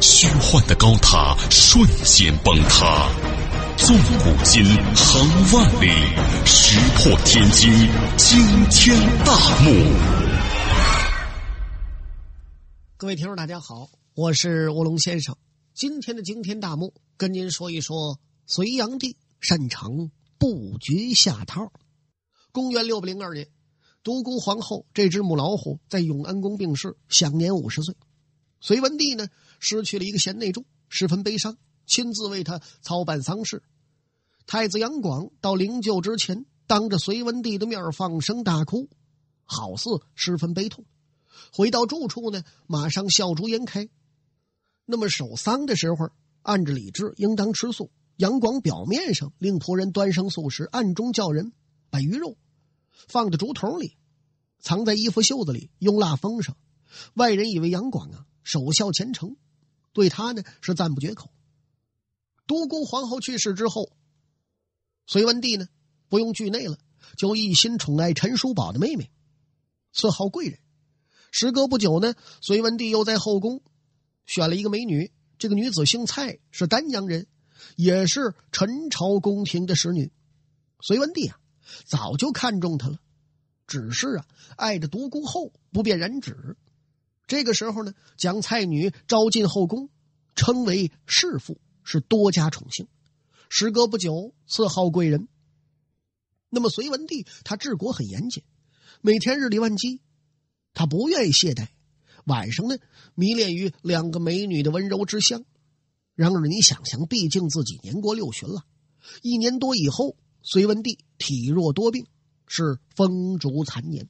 虚幻的高塔瞬间崩塌，纵古今，横万里，石破天惊，惊天大幕。各位听众，大家好，我是卧龙先生。今天的惊天大幕，跟您说一说隋炀帝擅长布局下套。公元六百零二年，独孤皇后这只母老虎在永安宫病逝，享年五十岁。隋文帝呢？失去了一个贤内助，十分悲伤，亲自为他操办丧事。太子杨广到灵柩之前，当着隋文帝的面放声大哭，好似十分悲痛。回到住处呢，马上笑逐颜开。那么守丧的时候，按着礼制应当吃素。杨广表面上令仆人端上素食，暗中叫人把鱼肉放在竹筒里，藏在衣服袖子里，用蜡封上。外人以为杨广啊守孝虔诚。对他呢是赞不绝口。独孤皇后去世之后，隋文帝呢不用惧内了，就一心宠爱陈叔宝的妹妹，赐号贵人。时隔不久呢，隋文帝又在后宫选了一个美女，这个女子姓蔡，是丹阳人，也是陈朝宫廷的使女。隋文帝啊早就看中她了，只是啊爱着独孤后不便染指。这个时候呢，将蔡女招进后宫，称为侍妇，是多加宠幸。时隔不久，赐号贵人。那么隋文帝他治国很严谨，每天日理万机，他不愿意懈怠。晚上呢，迷恋于两个美女的温柔之乡。然而你想想，毕竟自己年过六旬了，一年多以后，隋文帝体弱多病，是风烛残年。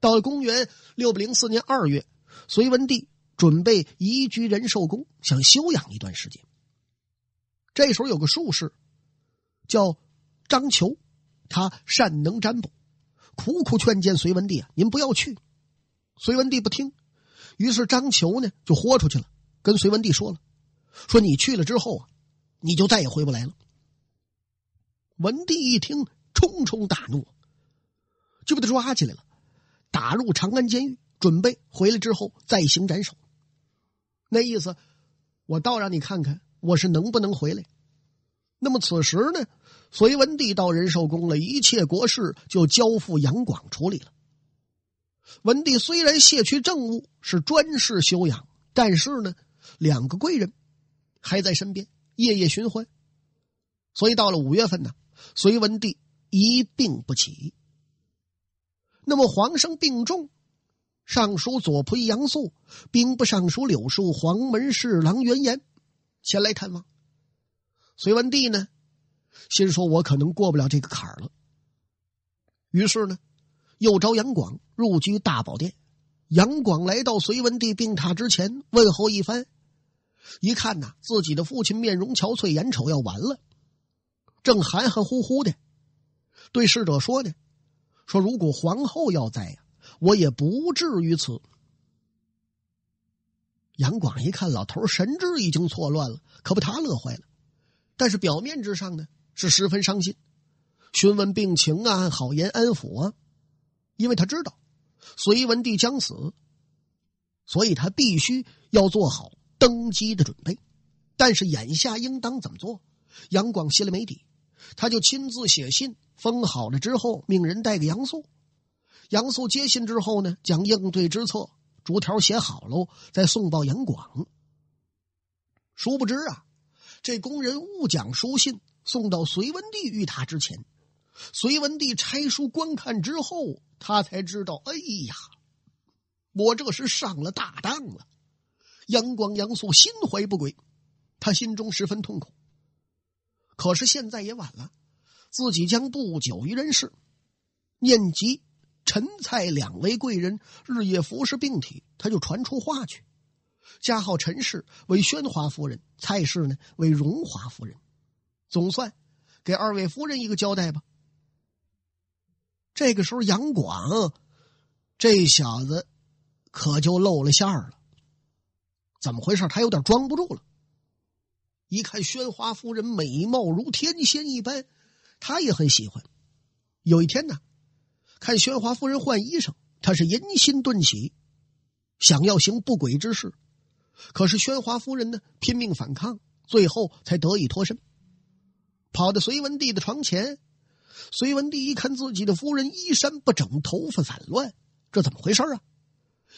到了公元六百零四年二月，隋文帝准备移居仁寿宫，想休养一段时间。这时候有个术士叫张求，他善能占卜，苦苦劝谏隋文帝啊，您不要去。隋文帝不听，于是张求呢就豁出去了，跟隋文帝说了，说你去了之后啊，你就再也回不来了。文帝一听，冲冲大怒，就把他抓起来了。打入长安监狱，准备回来之后再行斩首。那意思，我倒让你看看我是能不能回来。那么此时呢，隋文帝到仁寿宫了，一切国事就交付杨广处理了。文帝虽然卸去政务，是专事休养，但是呢，两个贵人还在身边，夜夜寻欢。所以到了五月份呢，隋文帝一病不起。那么皇上病重，尚书左仆射杨素、兵部尚书柳树、黄门侍郎袁岩前来探望。隋文帝呢，心说：“我可能过不了这个坎儿了。”于是呢，又召杨广入居大宝殿。杨广来到隋文帝病榻之前，问候一番，一看呐，自己的父亲面容憔悴，眼瞅要完了，正含含糊糊的对侍者说呢。说：“如果皇后要在呀，我也不至于此。”杨广一看，老头神志已经错乱了，可把他乐坏了。但是表面之上呢，是十分伤心，询问病情啊，好言安抚啊，因为他知道隋文帝将死，所以他必须要做好登基的准备。但是眼下应当怎么做？杨广心里没底，他就亲自写信。封好了之后，命人带给杨素。杨素接信之后呢，将应对之策逐条写好喽，再送报杨广。殊不知啊，这工人误将书信送到隋文帝御榻之前。隋文帝拆书观看之后，他才知道：哎呀，我这是上了大当了。杨广、杨素心怀不轨，他心中十分痛苦。可是现在也晚了。自己将不久于人世，念及陈蔡两位贵人日夜服侍病体，他就传出话去，加号陈氏为宣华夫人，蔡氏呢为荣华夫人。总算给二位夫人一个交代吧。这个时候，杨广这小子可就露了馅儿了。怎么回事？他有点装不住了。一看宣华夫人美貌如天仙一般，他也很喜欢。有一天呢，看宣华夫人换衣裳，他是淫心顿起，想要行不轨之事。可是宣华夫人呢，拼命反抗，最后才得以脱身，跑到隋文帝的床前。隋文帝一看自己的夫人衣衫不整，头发散乱，这怎么回事啊？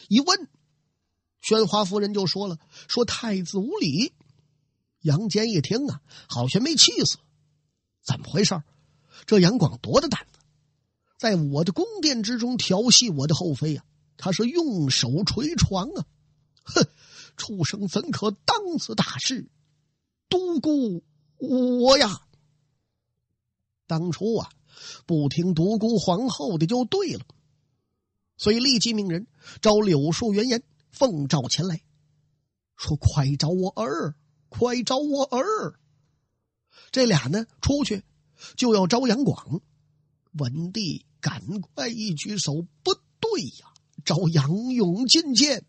一问，宣华夫人就说了：“说太子无礼。”杨坚一听啊，好像没气死。怎么回事？这杨广多大胆子，在我的宫殿之中调戏我的后妃呀？他是用手捶床啊！哼，畜生怎可当此大事？独孤我呀！当初啊，不听独孤皇后的就对了，所以立即命人召柳树元言奉诏前来，说：“快找我儿，快找我儿。”这俩呢，出去就要招杨广。文帝赶快一举手：“不对呀，招杨勇觐见。”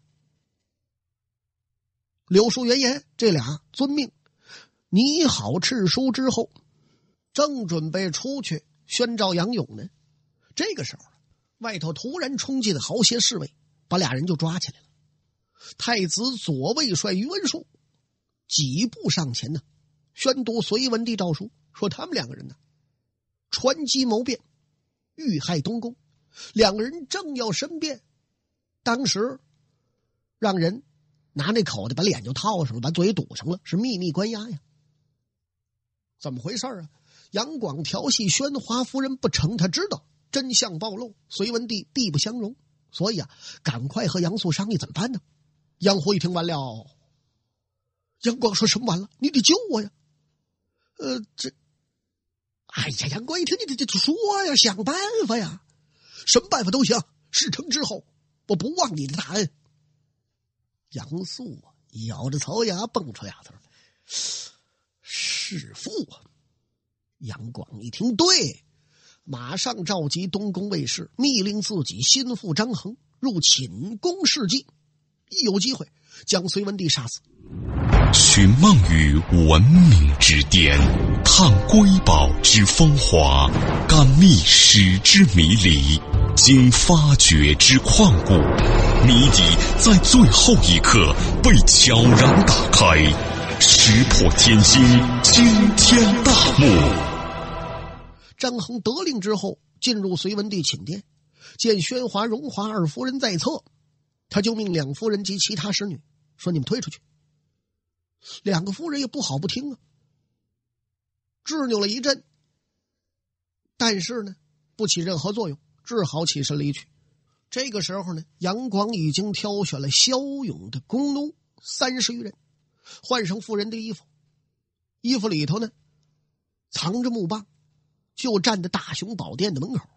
柳树原言这俩遵命，拟好敕书之后。正准备出去宣召杨勇呢，这个时候，外头突然冲进好些侍卫，把俩人就抓起来了。太子左卫帅于文术几步上前呢，宣读隋文帝诏书，说他们两个人呢，传机谋变，遇害东宫。两个人正要申辩，当时让人拿那口袋把脸就套上了，把嘴堵上了，是秘密关押呀。怎么回事啊？杨广调戏宣华夫人不成，他知道真相暴露，隋文帝必不相容，所以啊，赶快和杨素商议怎么办呢？杨虎一听完了，杨广说什么完了？你得救我呀！呃，这，哎呀，杨广一听，你得得说呀，想办法呀，什么办法都行。事成之后，我不忘你的大恩。杨素啊，咬着槽牙蹦出俩字弑父啊！杨广一听，对，马上召集东宫卫士，密令自己心腹张衡入寝宫侍祭，一有机会将隋文帝杀死。寻梦于文明之巅，探瑰宝之风华，感历史之迷离，经发掘之旷古，谜底在最后一刻被悄然打开，石破天惊，惊天大幕。张衡得令之后，进入隋文帝寝殿，见宣华、荣华二夫人在侧，他就命两夫人及其他侍女说：“你们退出去。”两个夫人也不好不听啊，执拗了一阵，但是呢，不起任何作用，只好起身离去。这个时候呢，杨广已经挑选了骁勇的弓弩三十余人，换上妇人的衣服，衣服里头呢，藏着木棒。就站在大雄宝殿的门口，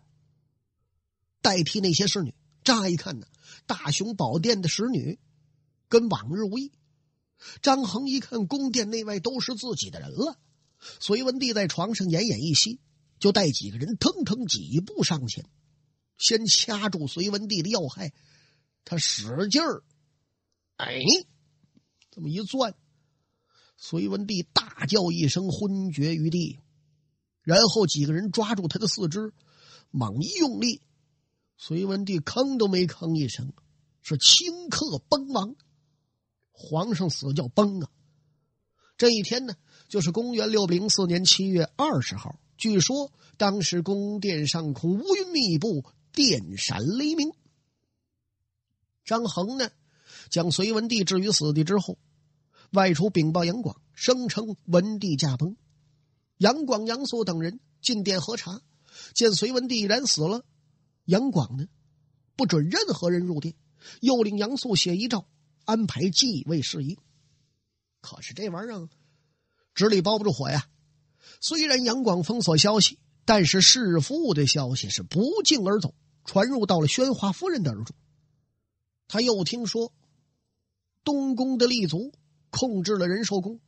代替那些侍女。乍一看呢，大雄宝殿的使女跟往日无异。张衡一看宫殿内外都是自己的人了，隋文帝在床上奄奄一息，就带几个人腾腾几步上前，先掐住隋文帝的要害，他使劲儿，哎，这么一攥，隋文帝大叫一声，昏厥于地。然后几个人抓住他的四肢，猛一用力，隋文帝吭都没吭一声，是顷刻崩亡。皇上死叫崩啊！这一天呢，就是公元六零四年七月二十号。据说当时宫殿上空乌云密布，电闪雷鸣。张衡呢，将隋文帝置于死地之后，外出禀报杨广，声称文帝驾崩。杨广、杨素等人进殿核查，见隋文帝已然死了。杨广呢，不准任何人入殿，又令杨素写遗诏，安排继位事宜。可是这玩意儿纸里包不住火呀。虽然杨广封锁消息，但是弑父的消息是不胫而走，传入到了宣华夫人的耳中。他又听说东宫的立足，控制了仁寿宫。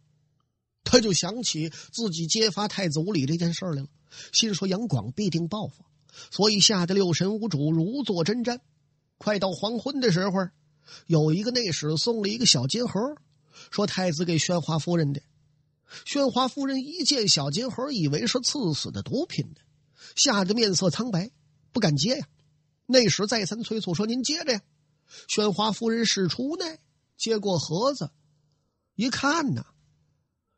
他就想起自己揭发太子无礼这件事儿来了，心说杨广必定报复，所以吓得六神无主，如坐针毡。快到黄昏的时候，有一个内侍送了一个小金盒，说太子给宣华夫人的。宣华夫人一见小金盒，以为是赐死的毒品呢，吓得面色苍白，不敢接呀。内侍再三催促说：“您接着呀。”宣华夫人使出无奈，接过盒子，一看呐。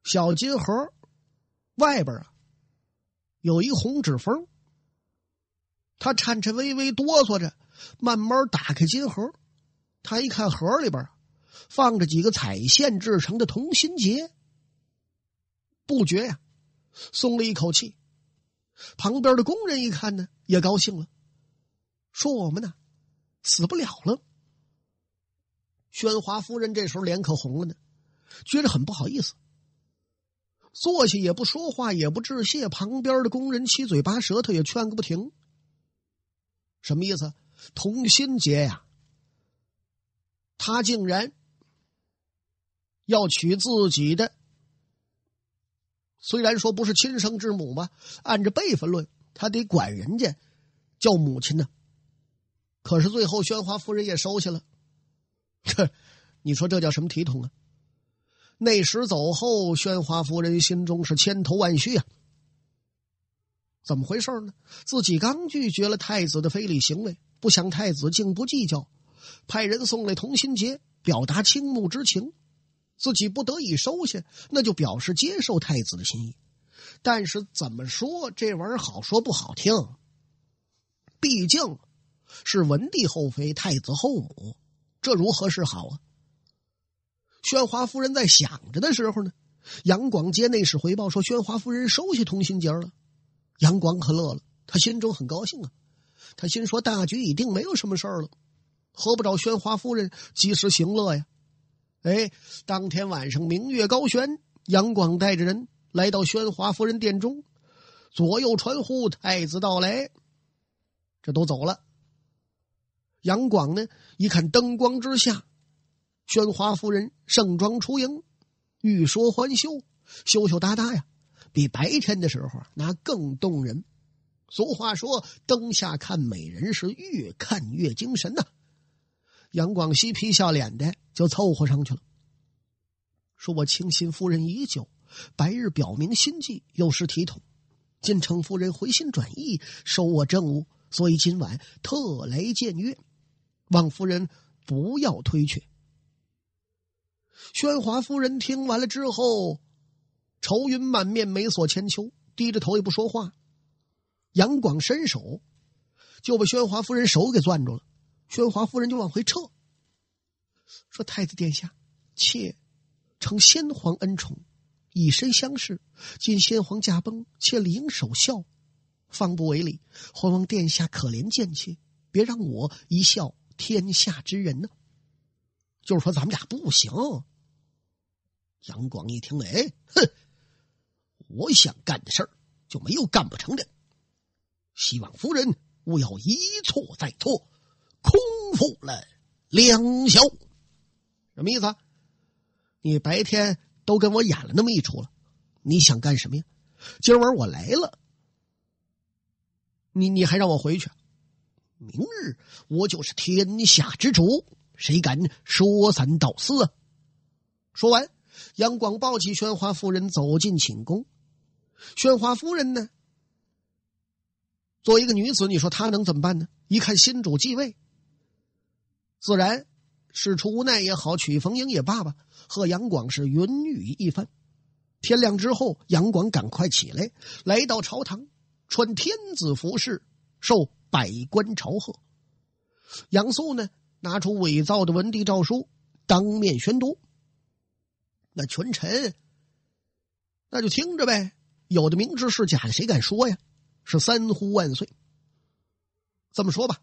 小金盒外边啊，有一红纸封。他颤颤巍巍哆嗦着，慢慢打开金盒。他一看盒里边放着几个彩线制成的同心结，不觉呀，松了一口气。旁边的工人一看呢，也高兴了，说：“我们呢，死不了了。”宣华夫人这时候脸可红了呢，觉得很不好意思。坐下也不说话，也不致谢。旁边的工人七嘴八舌，他也劝个不停。什么意思？同心结呀！他竟然要娶自己的，虽然说不是亲生之母吧，按着辈分论，他得管人家叫母亲呢。可是最后，宣华夫人也收下了。这，你说这叫什么体统啊？内侍走后，宣华夫人心中是千头万绪啊。怎么回事呢？自己刚拒绝了太子的非礼行为，不想太子竟不计较，派人送来同心结，表达倾慕之情。自己不得已收下，那就表示接受太子的心意。但是怎么说这玩意儿好说不好听？毕竟，是文帝后妃，太子后母，这如何是好啊？宣华夫人在想着的时候呢，杨广接内侍回报说：“宣华夫人收下同心结了。”杨广可乐了，他心中很高兴啊。他心说：“大局已定，没有什么事儿了，何不找宣华夫人及时行乐呀？”哎，当天晚上明月高悬，杨广带着人来到宣华夫人殿中，左右传呼太子到来，这都走了。杨广呢，一看灯光之下。宣华夫人盛装出迎，欲说还休，羞羞答答呀，比白天的时候那更动人。俗话说：“灯下看美人，是越看越精神呐。”杨广嬉皮笑脸的就凑合上去了，说：“我倾心夫人已久，白日表明心迹，有失体统。今承夫人回心转意，收我政务，所以今晚特来见月，望夫人不要推却。”宣华夫人听完了之后，愁云满面，眉锁千秋，低着头也不说话。杨广伸手就把宣华夫人手给攥住了，宣华夫人就往回撤，说：“太子殿下，妾承先皇恩宠，以身相视。今先皇驾崩，妾理应守孝，方不为礼。还望殿下可怜贱妾，别让我一笑天下之人呢。”就是说，咱们俩不行。杨广一听，哎，哼，我想干的事儿就没有干不成的。希望夫人勿要一错再错，空负了良宵。什么意思？啊？你白天都跟我演了那么一出了，你想干什么呀？今晚我来了，你你还让我回去？明日我就是天下之主。谁敢说三道四？啊？说完，杨广抱起宣华夫人走进寝宫。宣华夫人呢，作为一个女子，你说她能怎么办呢？一看新主继位，自然是出无奈也好，曲逢迎也罢吧，和杨广是云雨一番。天亮之后，杨广赶快起来，来到朝堂，穿天子服饰，受百官朝贺。杨素呢？拿出伪造的文帝诏书，当面宣读。那群臣那就听着呗，有的明知是假的，谁敢说呀？是三呼万岁。这么说吧，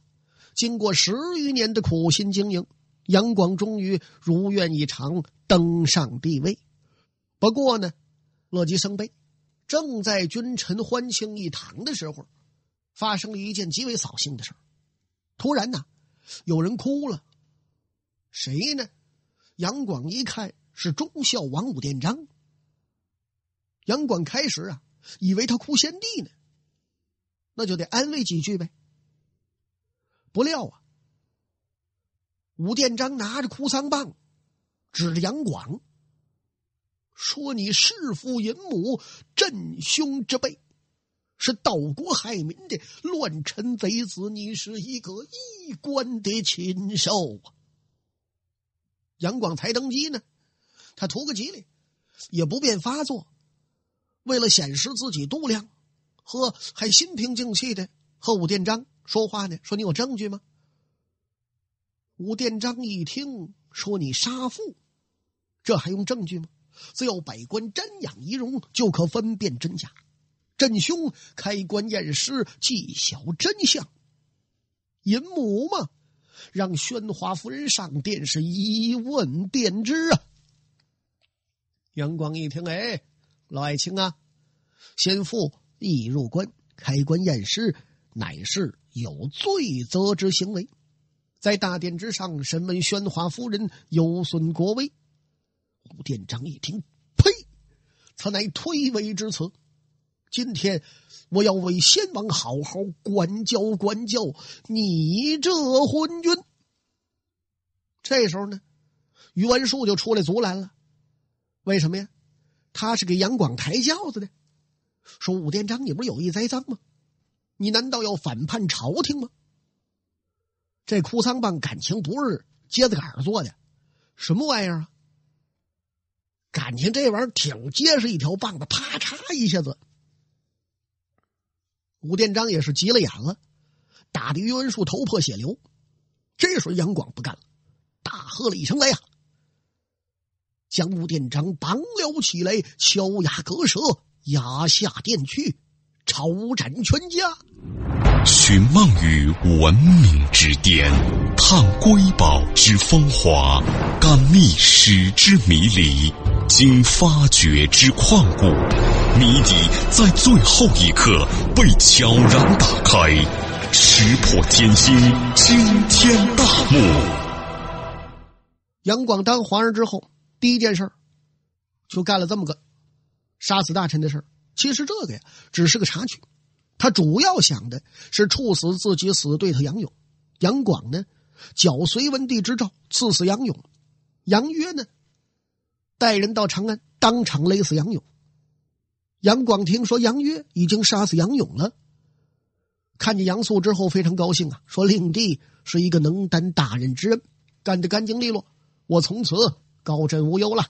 经过十余年的苦心经营，杨广终于如愿以偿登上帝位。不过呢，乐极生悲，正在君臣欢庆一堂的时候，发生了一件极为扫兴的事突然呢。有人哭了，谁呢？杨广一看是忠孝王武殿章，杨广开始啊，以为他哭先帝呢，那就得安慰几句呗。不料啊，武殿章拿着哭丧棒，指着杨广，说：“你弑父淫母，镇凶之辈，是盗国害民的乱臣贼子，你是一个衣冠的禽兽啊！”杨广才登基呢，他图个吉利，也不便发作。为了显示自己度量，和还心平静气的和武殿章说话呢，说你有证据吗？武殿章一听说你杀父，这还用证据吗？只要百官瞻仰仪容，就可分辨真假。朕兄开棺验尸，记晓真相。淫母嘛。让宣华夫人上殿，是一问便知啊！杨广一听，哎，老爱卿啊，先父一入关开棺验尸，乃是有罪责之行为，在大殿之上审问宣华夫人，有损国威。武殿章一听，呸！此乃推诿之词。今天我要为先王好好管教管教你这昏君。这时候呢，于文树就出来阻拦了。为什么呀？他是给杨广抬轿子的，说武殿章，你不是有意栽赃吗？你难道要反叛朝廷吗？这哭丧棒感情不是接子杆做的，什么玩意儿啊？感情这玩意儿挺结实，一条棒子，啪嚓一下子。武殿章也是急了眼了，打的于文树头破血流。这时候杨广不干了，大喝了一声：“来呀！”将武殿章绑了起来，敲牙割舌，押下殿去，抄斩全家。寻梦于文明之巅，探瑰宝之风华，感历史之迷离。经发掘之旷古，谜底在最后一刻被悄然打开，石破天惊，惊天大幕。杨广当皇上之后，第一件事儿就干了这么个杀死大臣的事其实这个呀，只是个插曲，他主要想的是处死自己死对头杨勇。杨广呢，缴隋文帝之诏，赐死杨勇。杨约呢？带人到长安，当场勒死杨勇。杨广听说杨约已经杀死杨勇了，看见杨素之后非常高兴啊，说：“令弟是一个能担大任之人，干得干净利落，我从此高枕无忧了。”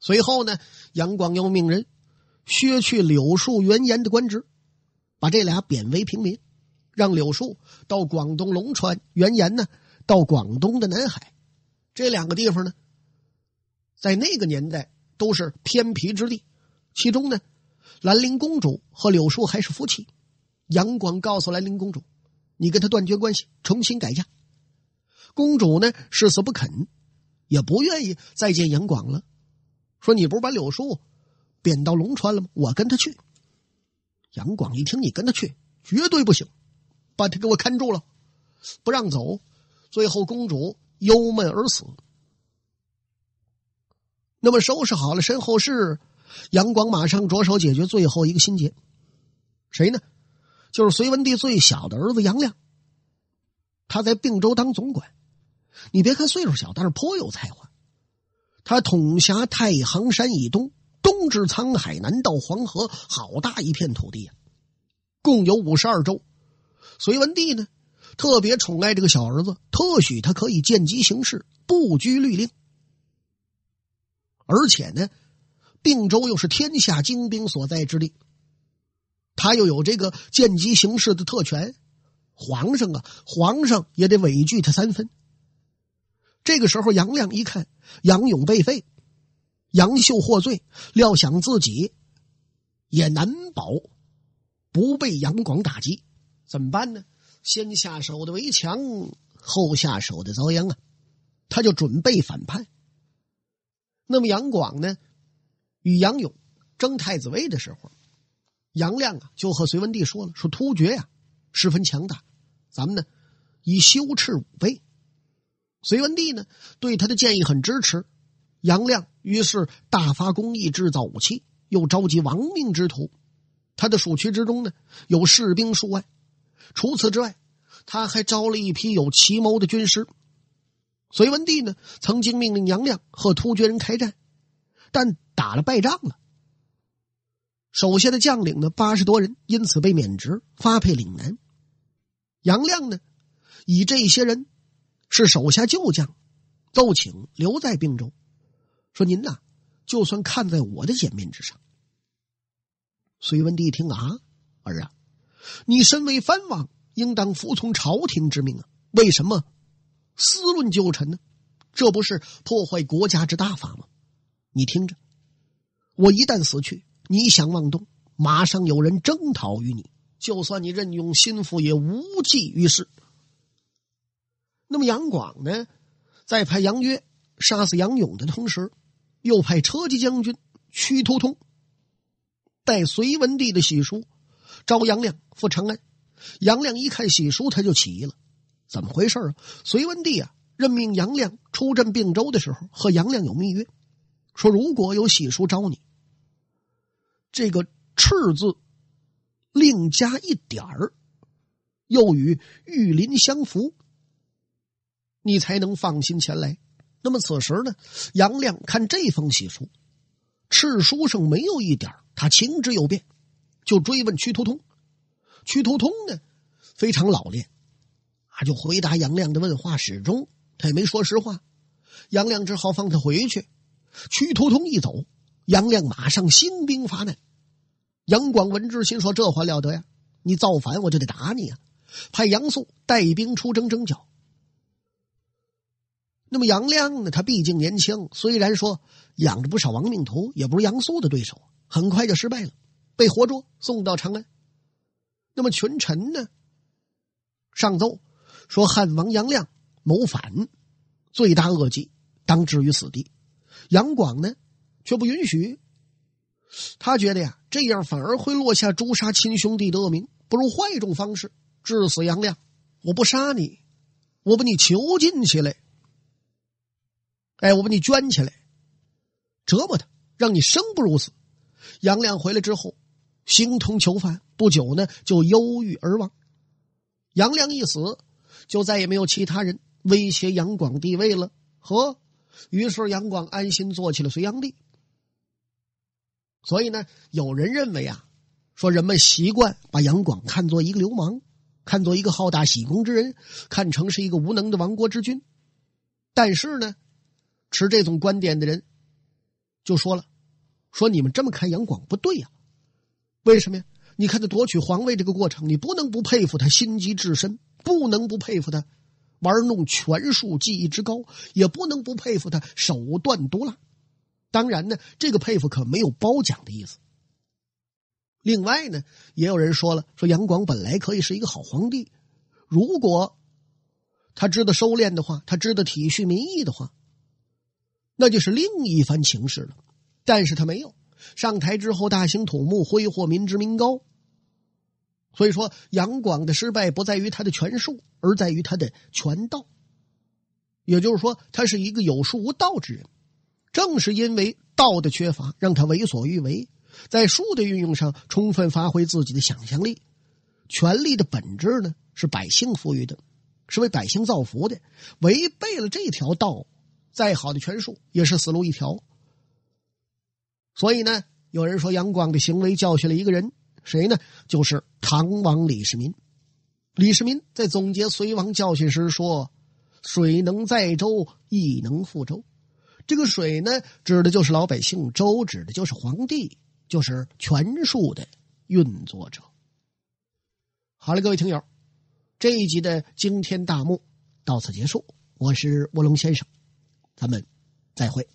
随后呢，杨广又命人削去柳树、袁岩的官职，把这俩贬为平民，让柳树到广东龙川，袁岩呢到广东的南海，这两个地方呢。在那个年代都是偏僻之地，其中呢，兰陵公主和柳树还是夫妻。杨广告诉兰陵公主：“你跟他断绝关系，重新改嫁。”公主呢誓死不肯，也不愿意再见杨广了，说：“你不是把柳树贬到龙川了吗？我跟他去。”杨广一听：“你跟他去，绝对不行，把他给我看住了，不让走。”最后公主忧闷而死。那么收拾好了身后事，杨广马上着手解决最后一个心结。谁呢？就是隋文帝最小的儿子杨亮。他在并州当总管，你别看岁数小，但是颇有才华。他统辖太行山以东，东至沧海，南到黄河，好大一片土地呀，共有五十二州。隋文帝呢，特别宠爱这个小儿子，特许他可以见机行事，不拘律令。而且呢，并州又是天下精兵所在之地，他又有这个见机行事的特权，皇上啊，皇上也得委拒他三分。这个时候，杨亮一看杨勇被废，杨秀获罪，料想自己也难保不被杨广打击，怎么办呢？先下手的为强，后下手的遭殃啊！他就准备反叛。那么杨广呢，与杨勇争太子位的时候，杨亮啊就和隋文帝说了：“说突厥呀十分强大，咱们呢以修饬武备。”隋文帝呢，对他的建议很支持。杨亮于是大发工艺，制造武器，又召集亡命之徒。他的属区之中呢，有士兵数万。除此之外，他还招了一批有奇谋的军师。隋文帝呢，曾经命令杨亮和突厥人开战，但打了败仗了。手下的将领呢，八十多人因此被免职，发配岭南。杨亮呢，以这些人是手下旧将，奏请留在并州。说您呐，就算看在我的颜面之上。隋文帝一听啊，儿啊，你身为藩王，应当服从朝廷之命啊，为什么私论旧臣呢？这不是破坏国家之大法吗？你听着，我一旦死去，你想妄动，马上有人征讨于你，就算你任用心腹，也无济于事。那么杨广呢，再派杨约杀死杨勇的同时。又派车骑将军屈突通带隋文帝的喜书，招杨亮赴长安。杨亮一看喜书，他就起疑了：怎么回事啊？隋文帝啊，任命杨亮出镇并州的时候，和杨亮有密约，说如果有喜书招你，这个赤字另加一点儿，又与玉林相符，你才能放心前来。那么此时呢，杨亮看这封喜书，赤书上没有一点他情之有变，就追问屈突通。屈突通呢，非常老练，啊，就回答杨亮的问话，始终他也没说实话。杨亮只好放他回去。屈突通一走，杨亮马上兴兵发难。杨广闻之，心说：“这还了得呀！你造反，我就得打你呀！”派杨素带兵出征征剿。那么杨亮呢？他毕竟年轻，虽然说养着不少亡命徒，也不是杨素的对手。很快就失败了，被活捉送到长安。那么群臣呢？上奏说汉王杨亮谋反，罪大恶极，当置于死地。杨广呢，却不允许。他觉得呀，这样反而会落下诛杀亲兄弟的恶名，不如换一种方式致死杨亮。我不杀你，我把你囚禁起来。哎，我把你圈起来，折磨他，让你生不如死。杨亮回来之后，形同囚犯，不久呢就忧郁而亡。杨亮一死，就再也没有其他人威胁杨广地位了。呵，于是杨广安心做起了隋炀帝。所以呢，有人认为啊，说人们习惯把杨广看作一个流氓，看作一个好大喜功之人，看成是一个无能的亡国之君。但是呢。持这种观点的人就说了：“说你们这么看杨广不对呀？为什么呀？你看他夺取皇位这个过程，你不能不佩服他心机至深，不能不佩服他玩弄权术技艺之高，也不能不佩服他手段毒辣。当然呢，这个佩服可没有褒奖的意思。另外呢，也有人说了，说杨广本来可以是一个好皇帝，如果他知道收敛的话，他知道体恤民意的话。”那就是另一番情势了，但是他没有上台之后大兴土木，挥霍民脂民膏。所以说，杨广的失败不在于他的权术，而在于他的权道。也就是说，他是一个有术无道之人。正是因为道的缺乏，让他为所欲为，在术的运用上充分发挥自己的想象力。权力的本质呢，是百姓赋予的，是为百姓造福的。违背了这条道。再好的权术也是死路一条。所以呢，有人说杨广的行为教训了一个人，谁呢？就是唐王李世民。李世民在总结隋王教训时说：“水能载舟，亦能覆舟。”这个水呢，指的就是老百姓；舟指的就是皇帝，就是权术的运作者。好了，各位听友，这一集的惊天大幕到此结束。我是卧龙先生。咱们再会。